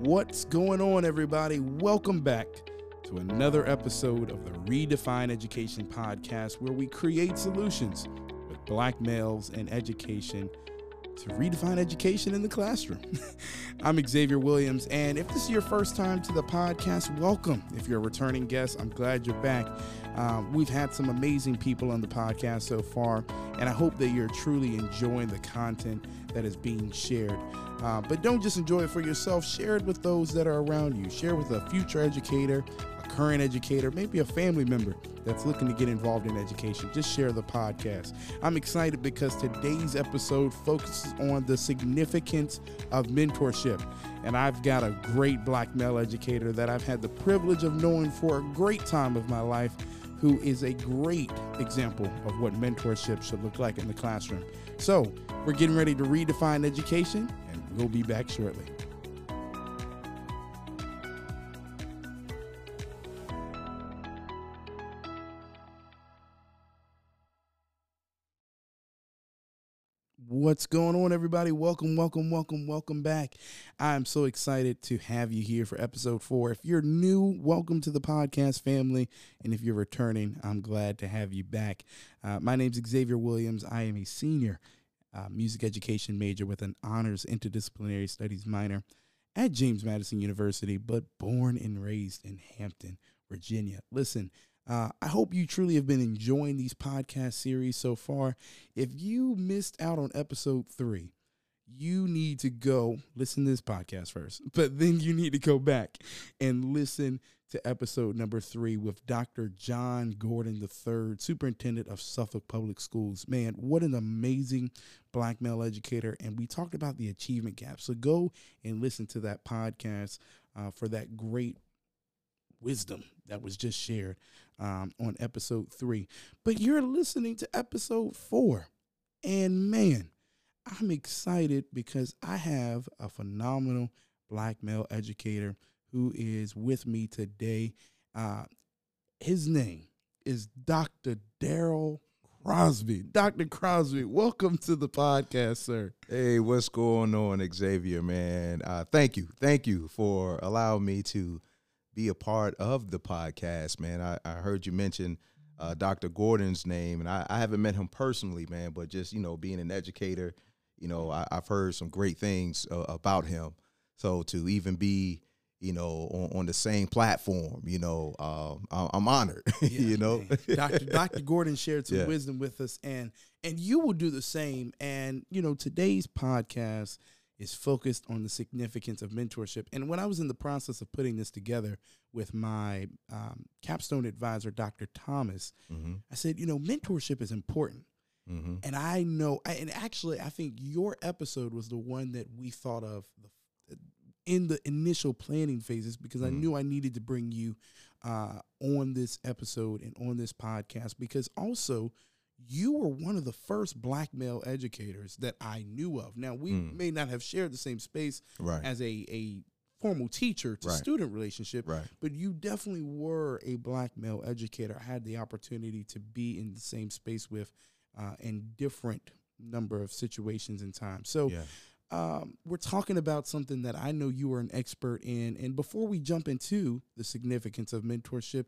What's going on, everybody? Welcome back to another episode of the Redefine Education Podcast, where we create solutions with black males and education to redefine education in the classroom. I'm Xaiver Williams, and if this is your first time to the podcast, welcome. If you're a returning guest, I'm glad you're back. Um, we've had some amazing people on the podcast so far, and I hope that you're truly enjoying the content that is being shared. Uh, but don't just enjoy it for yourself, share it with those that are around you. Share with a future educator, a current educator, maybe a family member that's looking to get involved in education. Just share the podcast. I'm excited because today's episode focuses on the significance of mentorship. And I've got a great black male educator that I've had the privilege of knowing for a great time of my life who is a great example of what mentorship should look like in the classroom. So, we're getting ready to redefine education, we'll be back shortly. What's going on, everybody? Welcome, welcome, welcome, welcome back. I'm so excited to have you here for episode four. If you're new, welcome to the podcast family. And if you're returning, I'm glad to have you back. Uh, my name's Xaiver Williams. I am a senior uh, music education major with an honors interdisciplinary studies minor at James Madison University, but born and raised in Hampton, Virginia. Listen, uh, I hope you truly have been enjoying these podcast series so far. If you missed out on episode three, you need to go listen to this podcast first, but then you need to go back and listen to episode number three with Dr. John Gordon III, Superintendent of Suffolk Public Schools. Man, what an amazing black male educator. And we talked about the achievement gap. So go and listen to that podcast uh, for that great wisdom that was just shared um, on episode three. But you're listening to episode four. And man, I'm excited because I have a phenomenal black male educator who is with me today. Uh, his name is Dr. Daryl Crosby. Dr. Crosby, welcome to the podcast, sir. Hey, what's going on, Xaiver, man? Uh, thank you. Thank you for allowing me to be a part of the podcast, man. I, I heard you mention uh, Dr. Gordon's name, and I, I, haven't met him personally, man, but just, you know, being an educator, you know, I, have heard some great things uh, about him. So to even be, you know, on, on the same platform, you know, um, I'm honored, yeah, you know. Dr. Dr. Gordon shared some yeah. wisdom with us, and and you will do the same. And, you know, today's podcast – is focused on the significance of mentorship. And when I was in the process of putting this together with my um, capstone advisor, Dr. Thomas, mm-hmm. I said, you know, mentorship is important. Mm-hmm. And I know, and actually, I think your episode was the one that we thought of in the initial planning phases because mm-hmm. I knew I needed to bring you uh, on this episode and on this podcast because also you were one of the first black male educators that I knew of. Now, we mm. may not have shared the same space right. as a, a formal teacher to right. student relationship, right. but you definitely were a black male educator. I had the opportunity to be in the same space with uh, in different number of situations and times. So, yeah. Um, we're talking about something that I know you are an expert in. And before we jump into the significance of mentorship,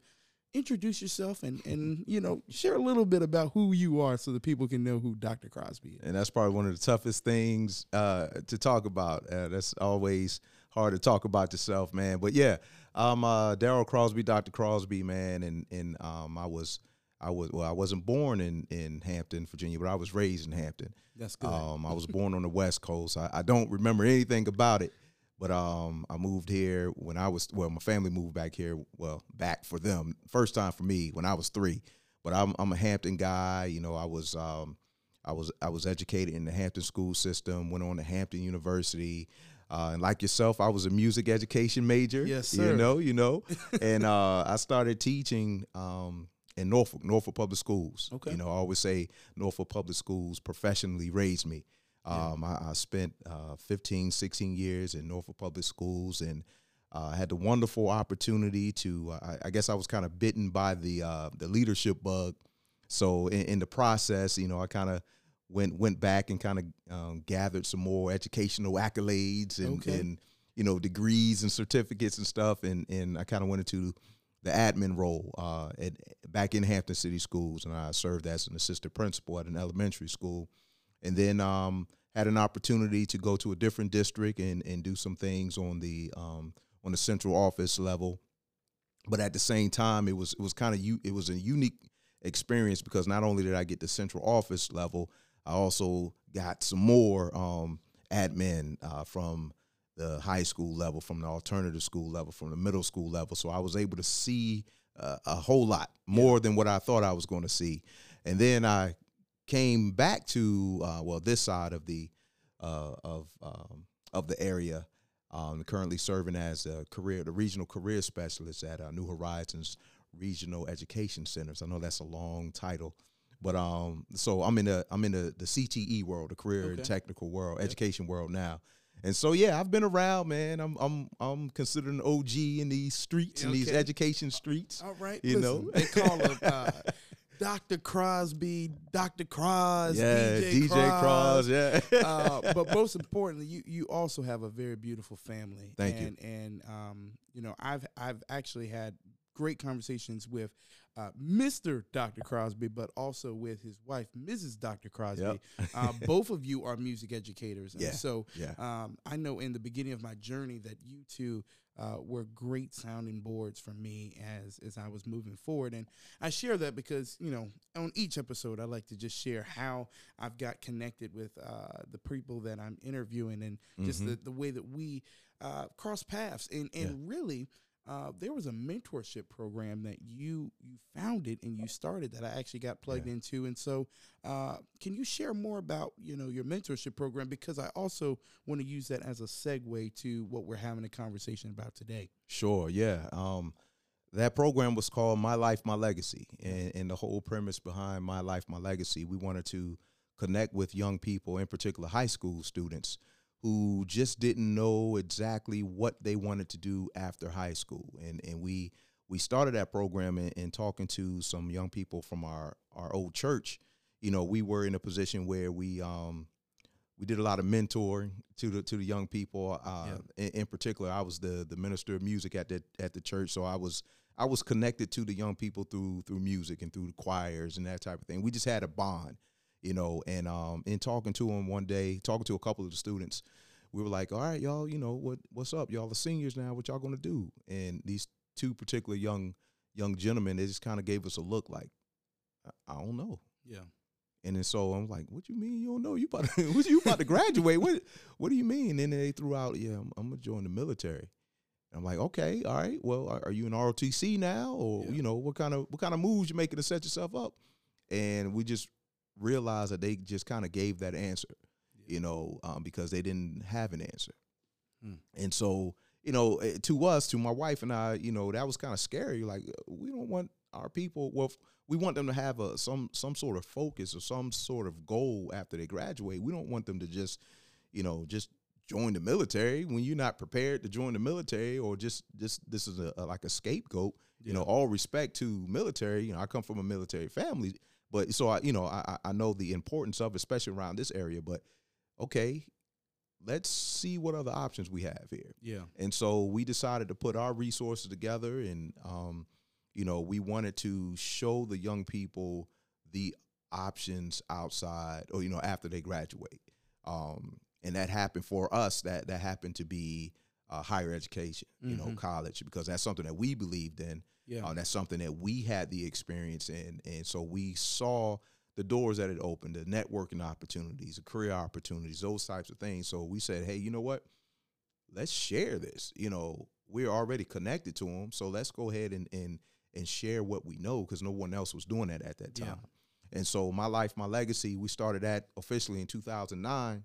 introduce yourself and and you know share a little bit about who you are so that people can know who Dr. Crosby is. And that's probably one of the toughest things uh, to talk about. Uh, that's always hard to talk about yourself, man. But yeah, I'm uh, Daryl Crosby, Dr. Crosby, man, and and um, I was. I was well. I wasn't born in, in Hampton, Virginia, but I was raised in Hampton. That's good. Um, I was born on the West Coast. I, I don't remember anything about it. But um, I moved here when I was well. My family moved back here. Well, back for them. First time for me when I was three. But I'm I'm a Hampton guy. You know, I was um, I was I was educated in the Hampton school system. Went on to Hampton University. Uh, and like yourself, I was a music education major. Yes, sir. You know, you know, and uh, I started teaching um, in Norfolk, Norfolk Public Schools. Okay. You know, I always say Norfolk Public Schools professionally raised me. Um, I, I, spent uh, 15, 16 years in Norfolk Public Schools and uh, had the wonderful opportunity to, uh, I, I, guess I was kind of bitten by the, uh, the leadership bug. So in, in the process, you know, I kind of went, went back and kind of um, gathered some more educational accolades and, okay. and you know, degrees and certificates and stuff. And and I kind of went into the admin role uh, at back in Hampton City Schools, and I served as an assistant principal at an elementary school, and then um, had an opportunity to go to a different district and and do some things on the um, on the central office level. But at the same time, it was it was kind of u- it was a unique experience because not only did I get the central office level, I also got some more um, admin uh, from the high school level, from the alternative school level, from the middle school level. So I was able to see uh, a whole lot more yeah. than what I thought I was going to see. And then I came back to uh, well this side of the uh, of um, of the area. Um, currently serving as a career, the regional career specialist at uh, New Horizons Regional Education Centers. I know that's a long title, but um, so I'm in the I'm in the, the CTE world, the career okay. and technical world, yep. education world now. And so yeah, I've been around, man. I'm I'm I'm considered an OG in these streets, okay. in these education streets. All right, you Listen, know they call him uh, Dr. Crosby, Dr. Cross, yeah, DJ, DJ Cross, yeah. uh, but most importantly, you you also have a very beautiful family. Thank and, you. And um, you know, I've I've actually had great conversations with uh, Mr. Dr. Crosby, but also with his wife, Mrs. Dr. Crosby. Yep. uh, both of you are music educators. And yeah. so yeah. Um, I know in the beginning of my journey that you two uh, were great sounding boards for me as as I was moving forward. And I share that because you know on each episode I like to just share how I've got connected with uh, the people that I'm interviewing and just mm-hmm. the, the way that we uh, cross paths and and yeah. really uh, there was a mentorship program that you you founded and you started that I actually got plugged yeah. into. And so, uh, can you share more about you know your mentorship program? Because I also want to use that as a segue to what we're having a conversation about today. Sure. Yeah. Um, that program was called My Life, My Legacy, and, and the whole premise behind My Life, My Legacy, we wanted to connect with young people, in particular high school students who just didn't know exactly what they wanted to do after high school. And and we we started that program and, talking to some young people from our our old church. You know, we were in a position where we um we did a lot of mentoring to the to the young people. Uh, yeah. in, in, particular, I was the the minister of music at the at the church, so I was I was connected to the young people through through music and through the choirs and that type of thing. We just had a bond you know. And um, in talking to him one day, talking to a couple of the students, we were like, "All right, y'all, you know what what's up? Y'all are seniors now. What y'all gonna do?" And these two particular young young gentlemen, they just kind of gave us a look like, I, I don't know." Yeah. And then so I'm like, "What you mean you don't know? You about to, you about to graduate? what What do you mean?" And then they threw out, "Yeah, I'm, I'm gonna join the military." And I'm like, "Okay, all right. Well, are, are you in ROTC now, or yeah. you know what kind of what kind of moves you making to set yourself up?" And we just realized that they just kind of gave that answer, yeah. you know, um, because they didn't have an answer. Hmm. And so, you know, eh, to us, to my wife and I, you know, that was kind of scary. Like, we don't want our people. Well, we want them to have a some some sort of focus or some sort of goal after they graduate. We don't want them to just, you know, just join the military when you're not prepared to join the military or just just this is a, a like a scapegoat. Yeah. You know, all respect to military. You know, I come from a military family but so I, you know, I I know the importance of, especially around this area. But okay, let's see what other options we have here. Yeah. And so we decided to put our resources together, and um, you know, we wanted to show the young people the options outside, or you know, after they graduate. Um, and that happened for us. That that happened to be uh, higher education, you mm-hmm. know, college, because that's something that we believed in. Yeah. Uh, that's something that we had the experience in. And so we saw the doors that it opened, the networking opportunities, the career opportunities, those types of things. So we said, hey, you know what? Let's share this. You know, we're already connected to them. So let's go ahead and and and share what we know because no one else was doing that at that time. Yeah. And so my life, my legacy, we started that officially in 2009.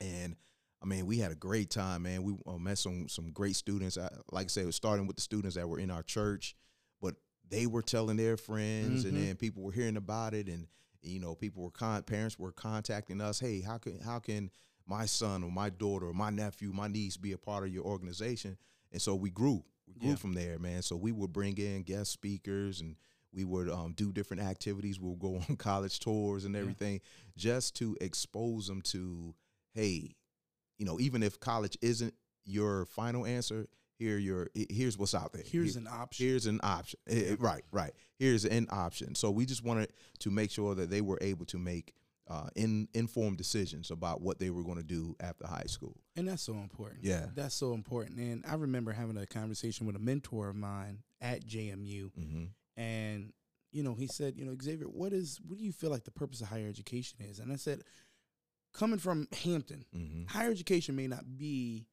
And I mean, we had a great time, man. We uh, met some some great students. I, like I said, it was starting with the students that were in our church, but they were telling their friends, mm-hmm. and then people were hearing about it, and you know, people were con- parents were contacting us. Hey, how can how can my son or my daughter or my nephew, my niece be a part of your organization? And so we grew, we grew yeah. from there, man. So we would bring in guest speakers and we would um, do different activities. We'll go on college tours and everything yeah. just to expose them to, hey, you know, even if college isn't your final answer. Here, your here's what's out there. Here's Here- an option. Here's an option. Eh, eh, right, right. Here's an option. So we just wanted to make sure that they were able to make uh, in, informed decisions about what they were going to do after high school. And that's so important. Yeah. That's so important. And I remember having a conversation with a mentor of mine at JMU Mm-hmm. and you know, he said, you know, Xaiver, what is what do you feel like the purpose of higher education is? And I said, coming from Hampton, Mm-hmm. higher education may not be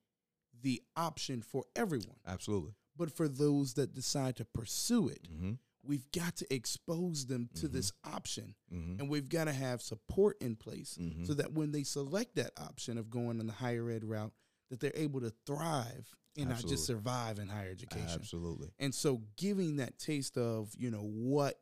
the option for everyone, Absolutely. but for those that decide to pursue it, Mm-hmm. we've got to expose them to Mhm. this option Mm-hmm. and we've got to have support in place Mhm. so that when they select that option of going on the higher ed route that they're able to thrive and not just survive in higher education Absolutely. and so giving that taste of you know what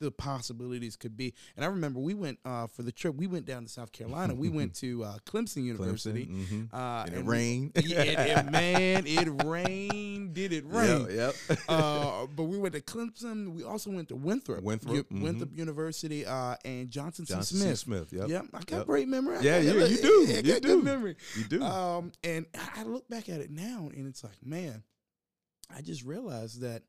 the possibilities could be and i remember we went uh, for the trip we went down to south carolina we went to uh, clemson university Clemson. Mm-hmm. uh, and it we- rained. yeah, it, it- man it rained did it rain Yep. yep. uh, but we went to Clemson. We also went to Winthrop, Winthrop, U- mhm. Winthrop University, uh, and Johnson, Johnson. Smith. Smith. Yep. Yep, I got Yep. great memory. I Yeah, got- you- look, you do. I You do. memory. You do. Um, and I look back at it now, and it's like, man, I just realized that,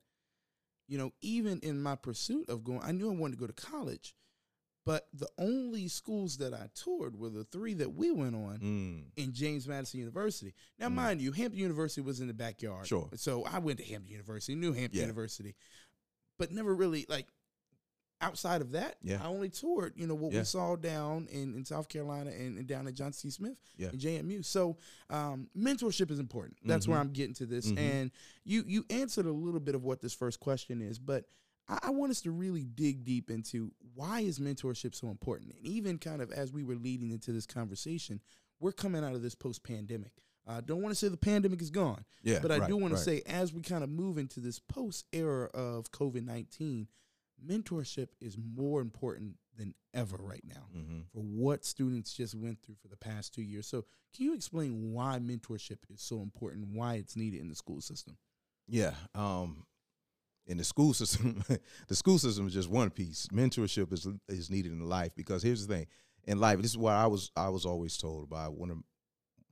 you know, even in my pursuit of going, I knew I wanted to go to college, but the only schools that I toured were the three that we went on Mm. in James Madison University. Now, Mm. mind you, Hampton University was in the backyard. Sure. So I went to Hampton University, New Hampton Yeah. University, but never really like outside of that. Yeah. I only toured, you know, what Yeah. we saw down in, in South Carolina and, and down at John C. Smith Yeah. and JMU. So um, mentorship is important. That's where Mhm. I'm getting to this. Mhm. And you you answered a little bit of what this first question is, but I, I want us to really dig deep into why is mentorship so important? And even kind of as we were leading into this conversation, we're coming out of this post pandemic. I don't want to say the pandemic is gone, Yeah. but I right, do want right. to say as we kind of move into this post era of COVID 19, mentorship is more important than ever right now Mm-hmm. for what students just went through for the past two years. So, can you explain why mentorship is so important, why it's needed in the school system? Yeah. Um, in the school system, the school system is just one piece. Mentorship is is needed in life because here's the thing: in life, this is what I was I was always told by one of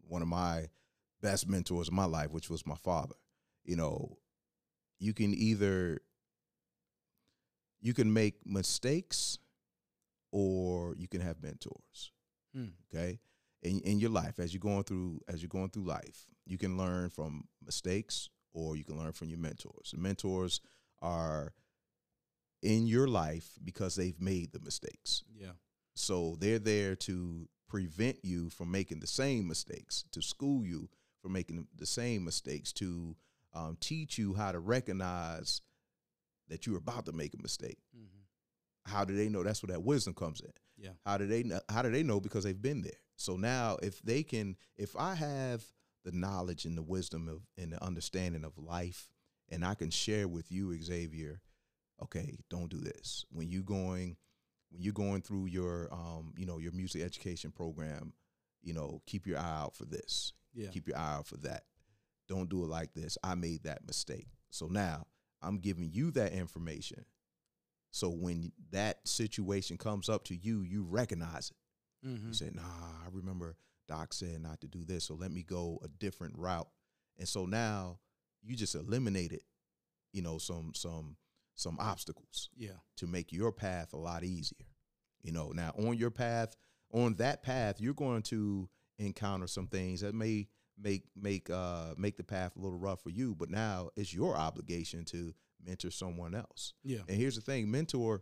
one of my best mentors in my life, which was my father. You know, you can either you can make mistakes or you can have mentors Hmm. okay in, in your life as you're going through as you're going through life you can learn from mistakes or you can learn from your mentors And mentors are in your life because they've made the mistakes Yeah. so they're there to prevent you from making the same mistakes to school you from making the same mistakes to um, teach you how to recognize that you're about to make a mistake. Mm-hmm. how do they know? That's where that wisdom comes in. Yeah. how do they know how do they know? Because they've been there. So now if they can if i have the knowledge and the wisdom of and the understanding of life and i can share with you Xaiver okay don't do this. When you going when you're going through your um you know your music education program you know keep your eye out for this. Yeah. keep your eye out for that. Don't do it like this. I made that mistake. So now i'm giving you that information so when that situation comes up to you you recognize it Mm-hmm. you say nah i remember doc said not to do this so let me go a different route and so now you just eliminated you know some some some obstacles Yeah. to make your path a lot easier. You know, now on your path, on that path, you're going to encounter some things that may make make uh make the path a little rough for you, but now it's your obligation to mentor someone else. Yeah. And here's the thing, mentor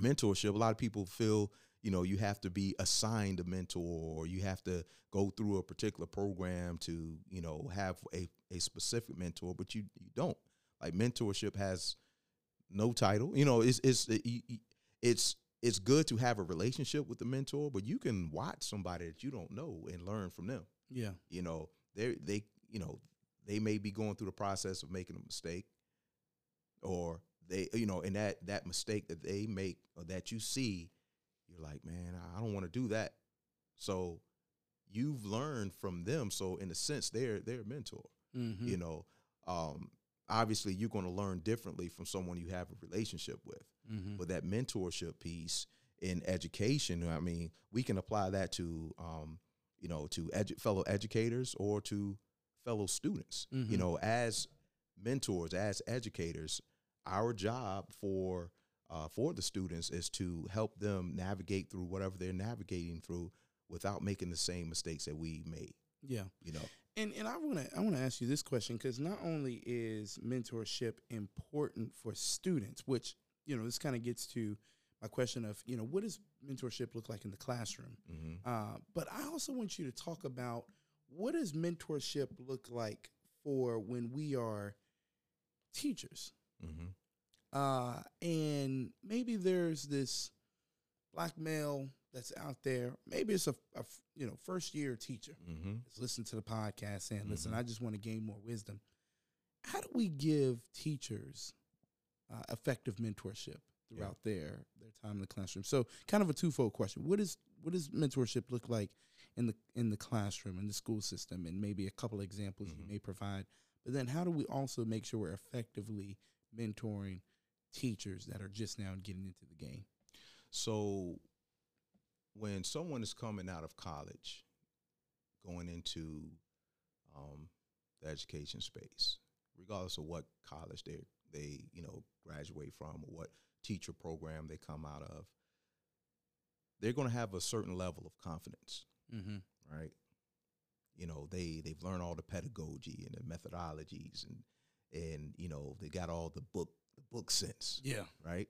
mentorship, a lot of people feel, you know, you have to be assigned a mentor or you have to go through a particular program to, you know, have a, a specific mentor, but you you don't. Like mentorship has no title. You know, it's it's it's it's good to have a relationship with the mentor, but you can watch somebody that you don't know and learn from them. Yeah. You know, they they you know they may be going through the process of making a mistake, or they you know, and that that mistake that they make or that you see, you're like, man, I don't want to do that. So you've learned from them. So in a sense, they're they're a mentor Mm-hmm. you know um obviously you're going to learn differently from someone you have a relationship with mm-hmm. but that mentorship piece in education i mean we can apply that to um you know to edu- fellow educators or to fellow students. Mhm. You know, as mentors, as educators, our job for uh, for the students is to help them navigate through whatever they're navigating through without making the same mistakes that we made. Yeah. You know, And and I want to I want to ask you this question because not only is mentorship important for students, which you know this kind of gets to my question of you know what does mentorship look like in the classroom, hmm uh, but I also want you to talk about what does mentorship look like for when we are teachers, hmm uh, and maybe there's this black male that's out there. Maybe it's a you know first year teacher hmm is listen to the podcast saying, listen, Mhm. I just want to gain more wisdom. How do we give teachers uh, effective mentorship throughout their their time in the classroom? So, kind of a twofold question: What is what does mentorship look like in the in the classroom in the school system, and maybe a couple of examples you Mhm. may provide. But then, how do we also make sure we're effectively mentoring teachers that are just now getting into the game? So when someone is coming out of college, going into um, the education space, regardless of what college they they you know graduate from or what teacher program they come out of, they're going to have a certain level of confidence, Mm-hmm. right? You know, they they've learned all the pedagogy and the methodologies and and you know they got all the book the book sense Yeah. right?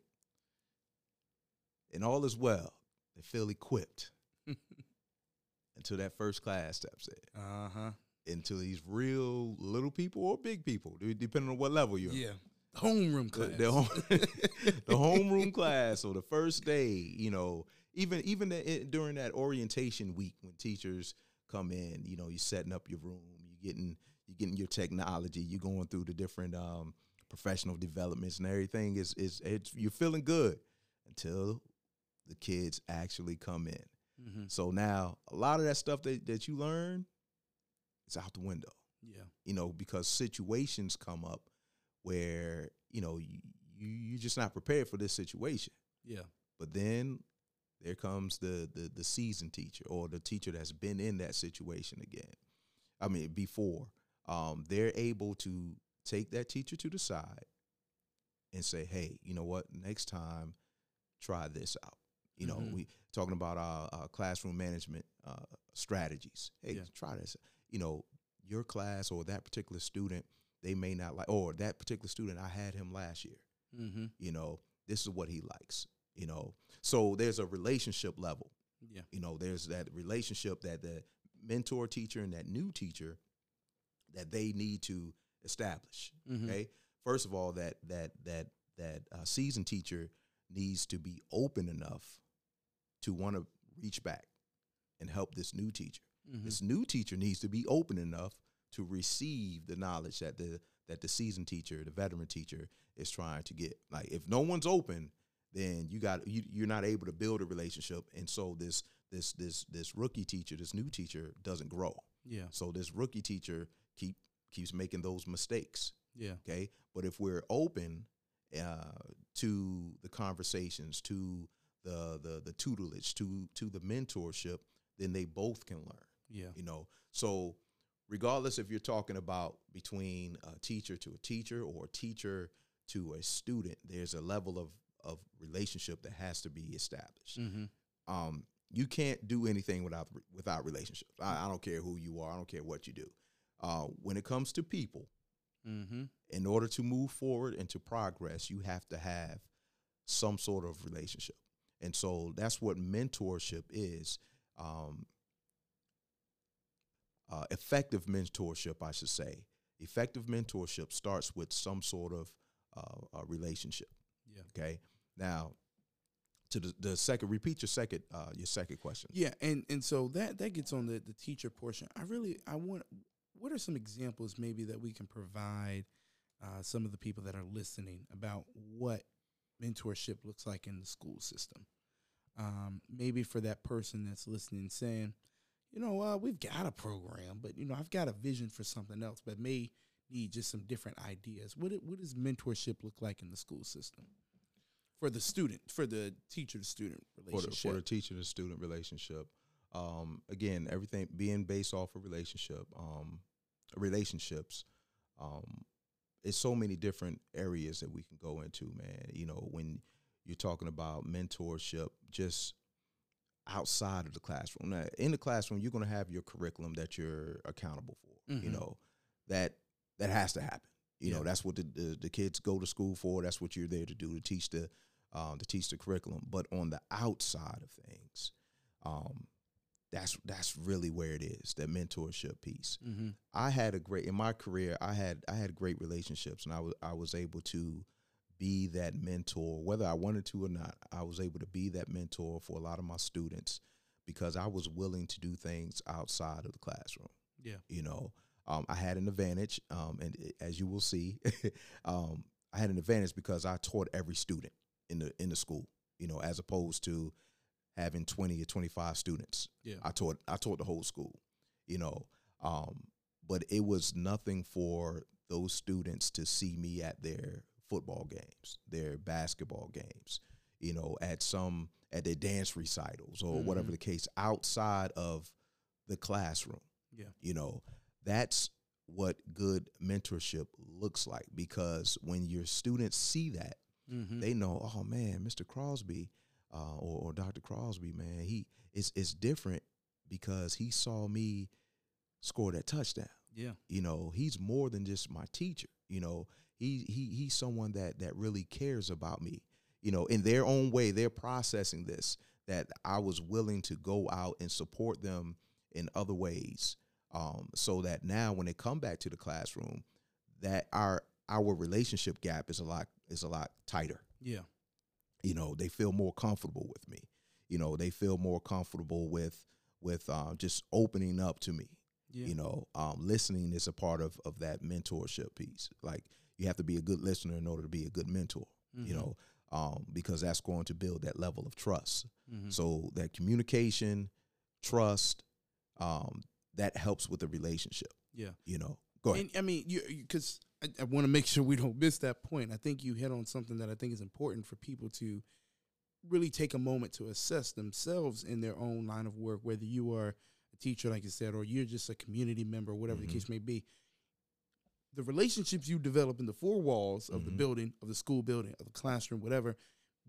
And all is well. They feel equipped until that first class steps in. Uh huh. Into these real little people or big people, depending on what level you're. Yeah. Homeroom class. the, home, the homeroom class or the first day, you know, even even the, during that orientation week when teachers come in, you know, you're setting up your room, you're getting you getting your technology, you're going through the different um, professional developments and everything is is it's, you're feeling good until the kids actually come in. Mhm. So now a lot of that stuff that, that you learn is out the window Yeah. you know, because situations come up where, you know, you, you you're just not prepared for this situation. Yeah. But then there comes the the the seasoned teacher or the teacher that's been in that situation again. I mean, before. Um, they're able to take that teacher to the side and say, "Hey, you know what? Next time, try this out." You know, Mhm. we talking about our, our classroom management uh, strategies. Hey, Yeah. try this. You know, your class or that particular student, they may not like, or that particular student, I had him last year Mm-hmm. you know this is what he likes you know so there's a relationship level Yeah. you know there's that relationship that the mentor teacher and that new teacher that they need to establish Mhm. okay first of all that that that that uh, seasoned teacher needs to be open enough to want to reach back and help this new teacher Mhm. this new teacher needs to be open enough to receive the knowledge that the that the seasoned teacher, the veteran teacher, is trying to get. Like if no one's open, then you got you, you're not able to build a relationship, and so this this this this rookie teacher, this new teacher, doesn't grow. Yeah. So this rookie teacher keep keeps making those mistakes. Yeah. Okay, but if we're open uh, to the conversations, to the the the tutelage, to to the mentorship, then they both can learn Yeah. you know so regardless if you're talking about between a teacher to a teacher or a teacher to a student there's a level of of relationship that has to be established. Mm-hmm. um you can't do anything without without relationships. I, I don't care who you are. I don't care what you do. Uh when it comes to people Mm-hmm. in order to move forward and to progress you have to have some sort of relationship. And so that's what mentorship is. Um, uh, effective mentorship i should say effective mentorship starts with some sort of uh, a relationship Yeah. okay now to the, the second repeat your second uh, your second question Yeah, and and so that that gets on the the teacher portion. I really I want what are some examples maybe that we can provide uh, some of the people that are listening about what mentorship looks like in the school system. Um, maybe for that person that's listening, saying, you know, uh, we've got a program, but you know, I've got a vision for something else, but may need just some different ideas. What what does mentorship look like in the school system for the student, for the teacher to student for the, relationship? for the teacher to student relationship. Um, again, everything being based off of relationship. Um, relationships, um, it's so many different areas that we can go into, man. You know, when you're talking about mentorship, just outside of the classroom. Now, in the classroom, you're going to have your curriculum that you're accountable for. You Mhm. know, that that has to happen. You Yeah. know, that's what the, the the kids go to school for. That's what you're there to do to teach the um, to teach the curriculum. But on the outside of things, um, that's that's really where it is that mentorship piece. Mm-hmm. I had a great in my career. I had I had great relationships, and I was I was able to be that mentor, whether I wanted to or not. I was able to be that mentor for a lot of my students because I was willing to do things outside of the classroom. Yeah. You know, um, I had an advantage, um, and it- as you will see, um, I had an advantage because I taught every student in the in the school. You know, as opposed to having twenty or twenty five students. Yeah. I taught I taught the whole school, you know. Um, but it was nothing for those students to see me at their football games, their basketball games, you know, at some at their dance recitals or whatever Mhm. the case outside of the classroom. Yeah. You know, that's what good mentorship looks like because when your students see that Mm-hmm. they know, oh man, Mr. Crosby uh, or, or Dr. Crosby, man, he is it's different because he saw me score that touchdown. yeah. You know, he's more than just my teacher. You know, he he he's someone that that really cares about me. You know, in their own way, they're processing this. That I was willing to go out and support them in other ways, um, so that now when they come back to the classroom, that our our relationship gap is a lot is a lot tighter Yeah. you know they feel more comfortable with me you know they feel more comfortable with with um, just opening up to me Yeah. you know um, listening is a part of of that mentorship piece like you have to be a good listener in order to be a good mentor Mm-hmm. you know um, because that's going to build that level of trust Mhm. so that communication trust um, that helps with the relationship Yeah. you know go ahead And I mean, you because I, I want to make sure we don't miss that point. I think you hit on something that I think is important for people to really take a moment to assess themselves in their own line of work, whether you are a teacher, like you said, or you're just a community member, whatever Mhm. the case may be. The relationships you develop in the four walls of the Mhm. building, of the school building, of the classroom, whatever,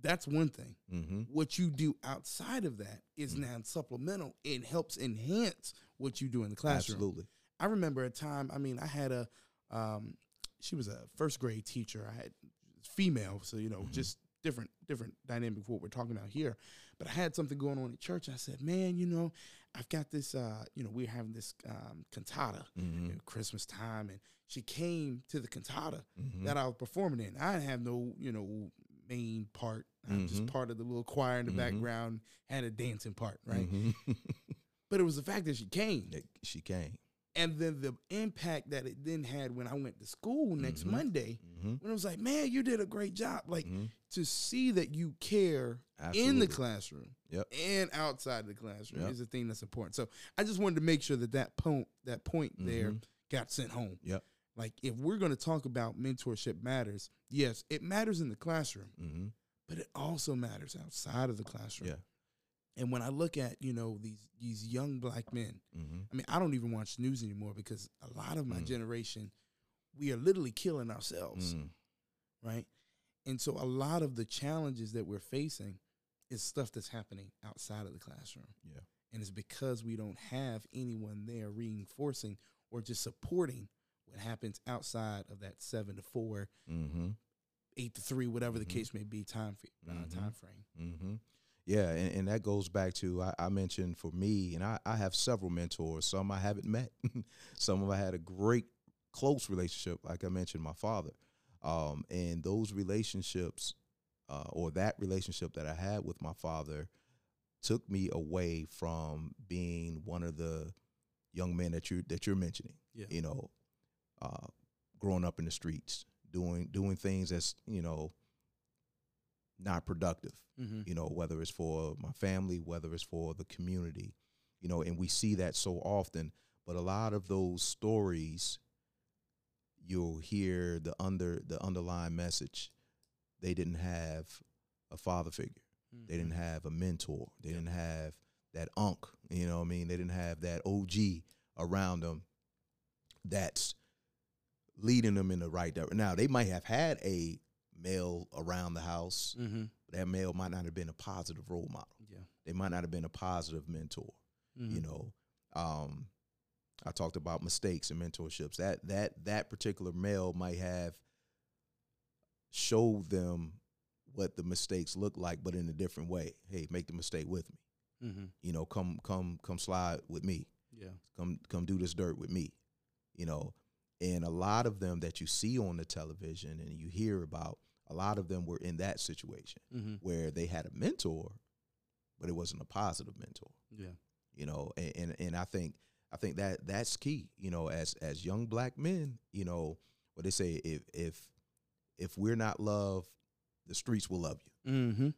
that's one thing. mm-hmm. What you do outside of that is Mhm. now supplemental. It helps enhance what you do in the classroom. absolutely I remember a time. I mean, I had a, um, she was a first grade teacher. I had female, so you know, Mhm. just different, different dynamic of what we're talking about here. But I had something going on in church. I said, man, you know, I've got this. Uh, you know, we're having this um, cantata mm-hmm. at Christmas time, and she came to the cantata Mm-hmm. that I was performing in. I didn't have no, you know, main part. I'm just Mhm. part of the little choir in the Mhm. background. Had a dancing part, right? Mm-hmm. But it was the fact that she came. she came and then the impact that it then had when I went to school next Mhm. Monday, mm-hmm. when it was like, man, you did a great job. Like Mhm. to see that you care in the classroom Yep. and outside the classroom Yep. is a thing that's important. So I just wanted to make sure that that point that point there Mhm. got sent home. Yep. Like if we're going to talk about mentorship matters, yes, it matters in the classroom, Mm-hmm. but it also matters outside of the classroom. Yeah. And when I look at you know these these young black men Mm-hmm. I mean, I don't even watch news anymore because a lot of my Mm. generation, we are literally killing ourselves, Mm. right? And so a lot of the challenges that we're facing is stuff that's happening outside of the classroom. Yeah. And it's because we don't have anyone there reinforcing or just supporting what happens outside of that seven to four, Mm-hmm. eight to three, whatever the Mhm. case may be, time, uh, Mhm. time frame. Yeah, and, and that goes back to I, I mentioned for me, and I, I have several mentors. Some I haven't met. Some of I had a great close relationship, like I mentioned, my father. Um, and those relationships, uh, or that relationship that I had with my father, took me away from being one of the young men that you that you're mentioning. Yeah. You know, uh, growing up in the streets, doing doing things that's you know not productive Mm-hmm. you know, whether it's for my family, whether it's for the community, you know, and we see that so often. But a lot of those stories, you'll hear the under the underlying message. They didn't have a father figure. They didn't have a mentor. They Yeah. didn't have that unk. You know what I mean? They didn't have that OG around them that's leading them in the right direction. Now they might have had a male around the house. Mm-hmm. That male might not have been a positive role model. Yeah. They might not have been a positive mentor. Mm-hmm. You know, um, I talked about mistakes and mentorships. That that that particular male might have showed them what the mistakes look like, but in a different way. Hey, make the mistake with me. Mm-hmm. You know, come come come slide with me. Yeah. Come come do this dirt with me. You know, and a lot of them that you see on the television and you hear about, a lot of them were in that situation Mm-hmm. where they had a mentor, but it wasn't a positive mentor. Yeah. You know, and, and and I think I think that that's key. You know, as as young black men, you know, what they say if if if we're not loved, the streets will love you. Mm-hmm.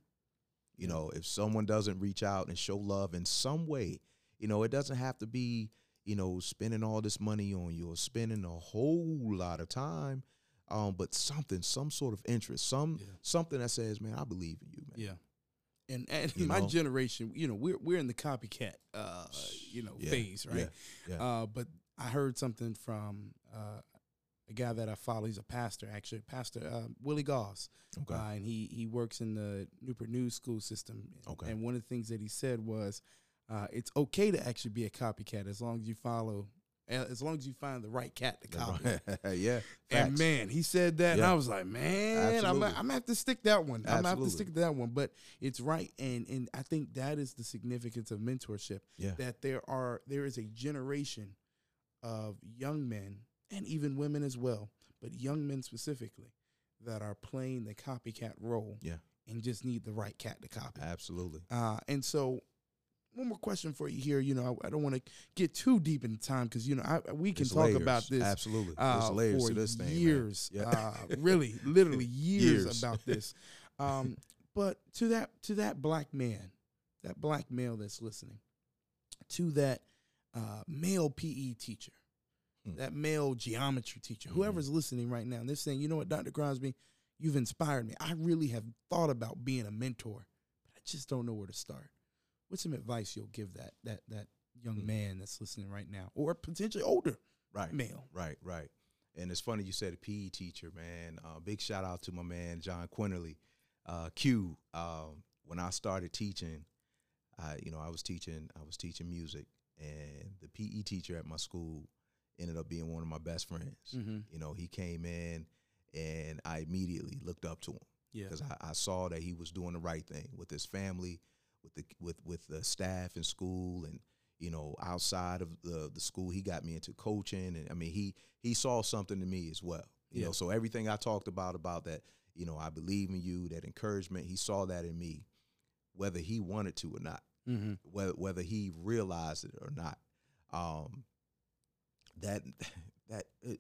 You know, if someone doesn't reach out and show love in some way, you know, it doesn't have to be, you know, spending all this money on you or spending a whole lot of time, um, but something, some sort of interest, some Yeah. something that says, man, I believe in you, man. Yeah. And and You my know? generation, you know, we're we're in the copycat uh you know Yeah, phase, right? yeah, yeah. Uh but I heard something from uh a guy that I follow, he's a pastor actually, Pastor uh, Willie Goss. Okay. Uh, and he he works in the Newport News school system. Okay. And one of the things that he said was uh, it's okay to actually be a copycat as long as you follow as long as you find the right cat to copy. yeah. And man, he said that, and I was like, man, I'm, I'm gonna have to stick that one. I'm gonna have to stick to that one. But it's right, and and I think that is the significance of mentorship. Yeah. That there are there is a generation of young men and even women as well, but young men specifically that are playing the copycat role. Yeah. And just need the right cat to copy. Absolutely. Uh, and so, one more question for you here. You know, I, I don't want to get too deep into time because you know I, we can There's talk layers. about this Absolutely. uh, layers for to this thing. years. Yeah. Uh, really, literally years, Years. about this. Um, but to that to that black man, that black male that's listening, to that uh, male PE teacher, Hmm. that male geometry teacher, whoever's listening right now, and they're saying, you know what, Dr. Crosby, you've inspired me. I really have thought about being a mentor, but I just don't know where to start. What's some advice you'll give that that that young Hmm. man that's listening right now, or potentially older Right. male? Right, right. And it's funny you said a PE teacher, man. Uh, big shout out to my man John Quinterly, uh, Q. Um, when I started teaching, I, you know, I was teaching, I was teaching music, and the PE teacher at my school ended up being one of my best friends. Mm-hmm. You know, he came in, and I immediately looked up to him Yeah. because I, I saw that he was doing the right thing with his family, with the with with the staff in school, and you know outside of the the school, he got me into coaching, and I mean he he saw something in me as well. You Yeah. know, so everything I talked about about that, you know, I believe in you, that encouragement, he saw that in me, whether he wanted to or not Mm-hmm. whether whether he realized it or not. Um, that that it,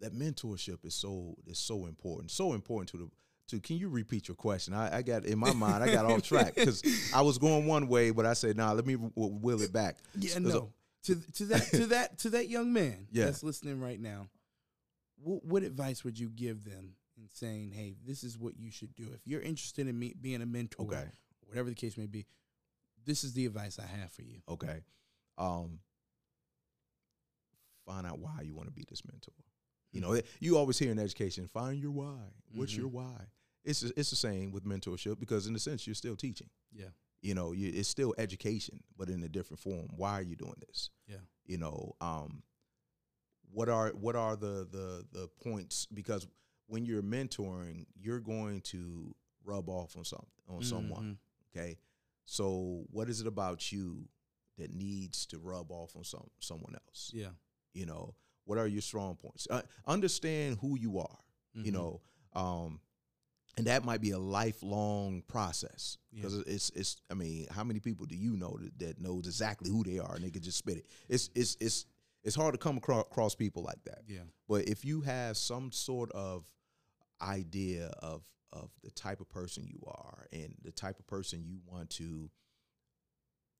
that mentorship is so is so important, so important to the. To, can you repeat your question? I, I got in my mind. I got off track because I was going one way, but I said, "Nah, let me w- wheel it back." Yeah, no. To to that to that to that young man Yeah. that's listening right now, what, what advice would you give them in saying, "Hey, this is what you should do if you're interested in me being a mentor, Okay. whatever the case may be. This is the advice I have for you." Okay. Um, find out why you want to be this mentor. You know, you always hear in education, find your why. What's Mhm. your why? It's it's the same with mentorship because in a sense you're still teaching. Yeah, You know, you, it's still education, but in a different form. Why are you doing this? yeah, You know, um, what are what are the the the points? Because when you're mentoring, you're going to rub off on some on someone. Mhm. Okay. So what is it about you that needs to rub off on some someone else? Yeah, You know, what are your strong points? Uh, understand who you are. You Mhm. know, um, and that might be a lifelong process Yeah. because it's it's. I mean, how many people do you know that, that knows exactly who they are and they can just spit it? It's it's it's it's hard to come across, across people like that. yeah, But if you have some sort of idea of of the type of person you are and the type of person you want to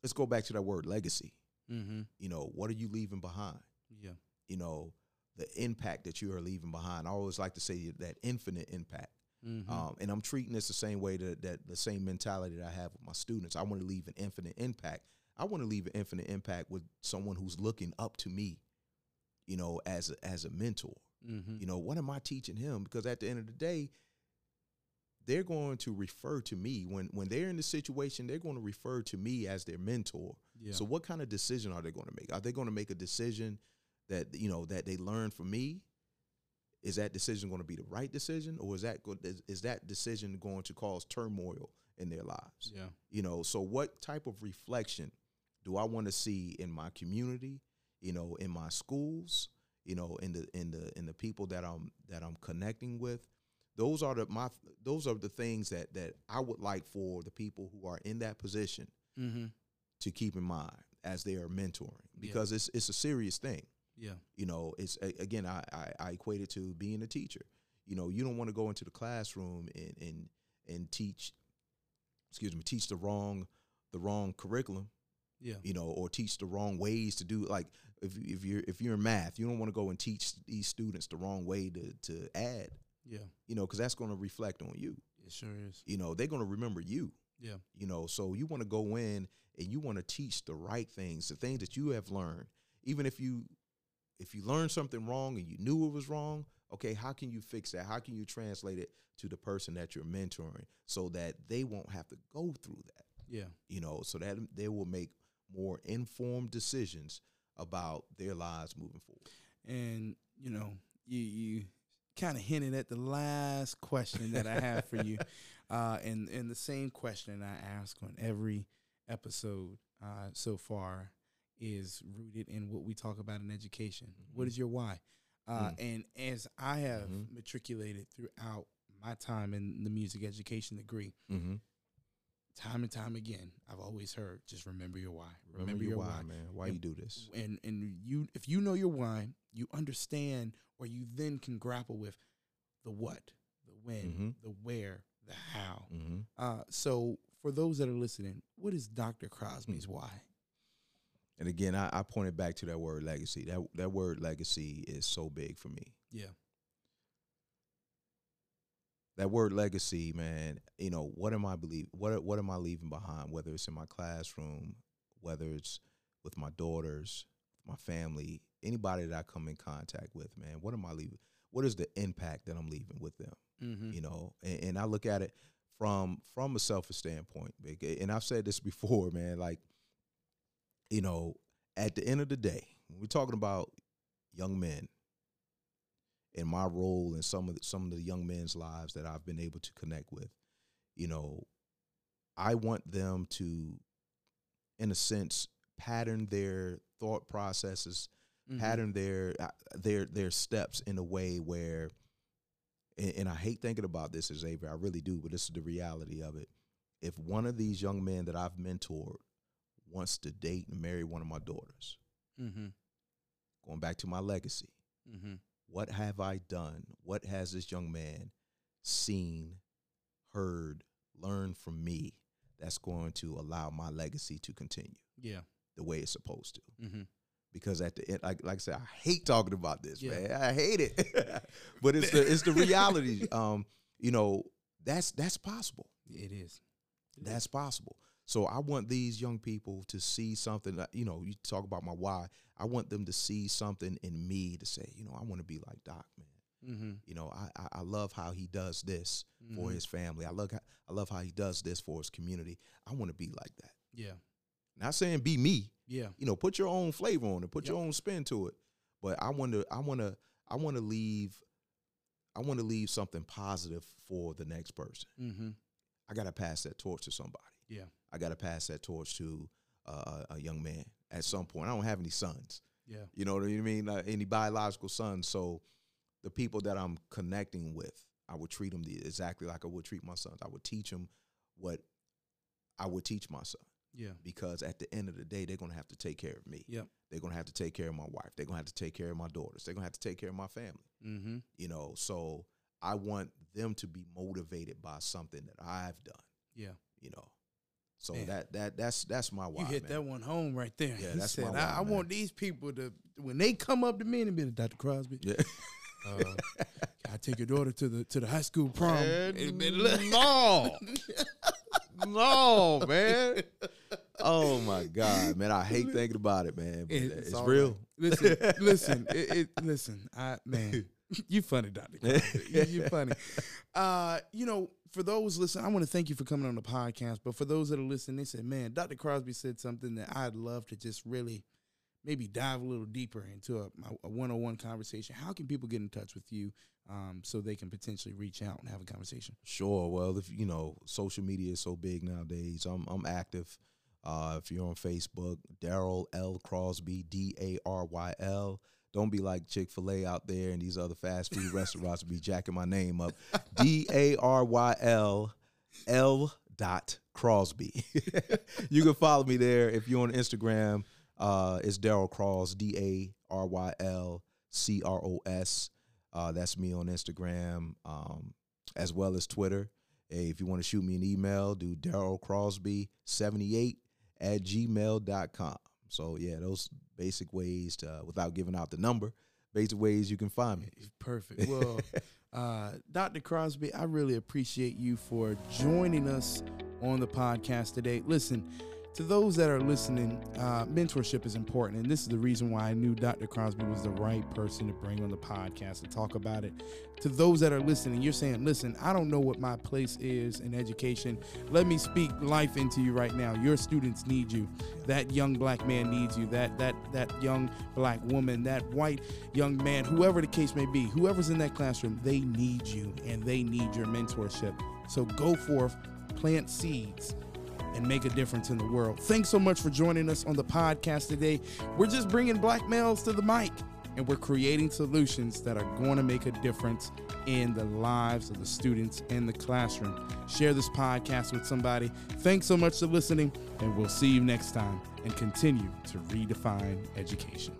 let's go back to that word legacy. mm-hmm. You know, what are you leaving behind? yeah, You know, the impact that you are leaving behind. I always like to say that infinite impact. Mm-hmm. Um, and I'm treating this the same way that, that the same mentality that I have with my students. I want to leave an infinite impact. I want to leave an infinite impact with someone who's looking up to me. you know, as a, as a mentor. Mm-hmm. You know, what am I teaching him? Because at the end of the day, they're going to refer to me when when they're in the situation. They're going to refer to me as their mentor. Yeah. So, what kind of decision are they going to make? Are they going to make a decision that you know that they learn from me? Is that decision going to be the right decision, or is that go- is, is that decision going to cause turmoil in their lives? yeah. You know, so what type of reflection do I want to see in my community? You know, in my schools. You know, in the in the in the people that I'm that I'm connecting with. Those are the my those are the things that that I would like for the people who are in that position Mm-hmm. to keep in mind as they are mentoring because it's it's a serious thing. Yeah. You know, it's again I, I I equate it to being a teacher. You know, you don't want to go into the classroom and and and teach, excuse me, teach the wrong the wrong curriculum. Yeah. You know, or teach the wrong ways to do. Like if if you're if you're in math, you don't want to go and teach these students the wrong way to to add. Yeah. You know, because that's going to reflect on you. It sure is. You know, they're going to remember you Yeah. you know so you want to go in and you want to teach the right things the things that you have learned even if you if you learned something wrong and you knew it was wrong okay how can you fix that? How can you translate it to the person that you're mentoring so that they won't have to go through that? Yeah. you know so that they will make more informed decisions about their lives moving forward. And you know, you you kind of hinted at the last question that I have for you, uh, and and the same question I ask on every episode uh, so far is rooted in what we talk about in education. What is your why? Uh, And as I have Mhm. matriculated throughout my time in the music education degree, mm-hmm. time and time again, I've always heard just remember your why. remember, your why, man why you do this and and you if you know your why, you understand or you then can grapple with the what, the when, Mhm. the where, the how. mm-hmm. Uh, so for those that are listening, what is Dr. Crosby's why? And again I, I pointed back to that word legacy that that word legacy is so big for me Yeah. that word legacy, man, you know, what am I believe what what am I leaving behind, whether it's in my classroom, whether it's with my daughters, my family, anybody that I come in contact with, man, what am I leaving? What is the impact that I'm leaving with them? Mm-hmm. You know, and, and I look at it from from a selfish standpoint. And I've said this before, man, like, you know, at the end of the day, when we're talking about young men and my role in some of the, some of the young men's lives that I've been able to connect with, you know, I want them to, in a sense, pattern their thought processes, Mm-hmm. pattern their uh, their their steps in a way where, and, and I hate thinking about this, as Xaiver, I really do, but this is the reality of it. If one of these young men that I've mentored wants to date and marry one of my daughters, Mm-hmm. going back to my legacy, Mm-hmm. what have I done? What has this young man seen, heard, learned from me that's going to allow my legacy to continue Yeah. the way it's supposed to? Mm-hmm. Because at the end, like, like I said, I hate talking about this, Yeah. man. I hate it, but it's the it's the reality. Um, you know, that's that's possible. It is. That's possible. So I want these young people to see something. That, you know, you talk about my why. I want them to see something in me to say, you know, I want to be like Doc, man. Mm-hmm. You know, I, I I love how he does this for Mhm. his family. I love how, I love how he does this for his community. I want to be like that. Yeah. Not saying be me. Yeah. You know, put your own flavor on it. Put your own spin to it. But I want to I want to I want to leave I want to leave something positive for the next person. Mm-hmm. I got to pass that torch to somebody. Yeah. I got to pass that torch to uh, a young man at some point. I don't have any sons. Yeah. You know what I mean? Uh, any biological sons. So the people that I'm connecting with, I would treat them the, exactly like I would treat my sons. I would teach them what I would teach my son Yeah. because at the end of the day, they're going to have to take care of me. Yep. They're going to have to take care of my wife. They're going to have to take care of my daughters. They're going to have to take care of my family. Mm-hmm. You know, so I want them to be motivated by something that I've done. Yeah. You know, so Man. that that that's that's my why. you hit man. that one home right there. Yeah, He that's said, my I, I want these people to when they come up to me and be like, Dr. Crosby, Yeah. uh, I take your daughter to the to the high school prom. Man, And be like- no, no, man. oh my god, man! I hate thinking about it, man. It- it's, all real. right. Listen, listen, it, it, listen. I man, you funny, Doctor. You, you funny. Uh, you know, for those listening, I want to thank you for coming on the podcast. But for those that are listening, they said, "Man, Dr. Crosby said something that I'd love to just really." Maybe dive a little deeper into a, a one-on-one conversation. How can people get in touch with you um, so they can potentially reach out and have a conversation? Sure. Well, if you know, social media is so big nowadays. I'm I'm active. Uh, if you're on Facebook, Daryl L Crosby, D A R Y L. Don't be like Chick Fil A out there and these other fast food restaurants be jacking my name up. D A R Y L L dot Crosby. you can follow me there if you're on Instagram. Uh, it's Daryl Cross, D A R Y L C R O S. Uh, that's me on Instagram, um, as well as Twitter. Hey, if you want to shoot me an email, do Daryl Crosby 78 at gmail.com. So, yeah, those basic ways to, without giving out the number, basic ways you can find me. Perfect. Well, uh, Dr. Crosby, I really appreciate you for joining us on the podcast today. Listen, to those that are listening, uh, mentorship is important. And this is the reason why I knew Dr. Crosby was the right person to bring on the podcast and talk about it. To those that are listening, you're saying, listen, I don't know what my place is in education. Let me speak life into you right now. Your students need you. That young black man needs you. That that that young black woman, that white young man, whoever the case may be, whoever's in that classroom, they need you and they need your mentorship. So go forth, plant seeds and make a difference in the world. Thanks so much for joining us on the podcast today. We're just bringing black males to the mic and we're creating solutions that are going to make a difference in the lives of the students in the classroom. Share this podcast with somebody. Thanks so much for listening, and we'll see you next time and continue to redefine education.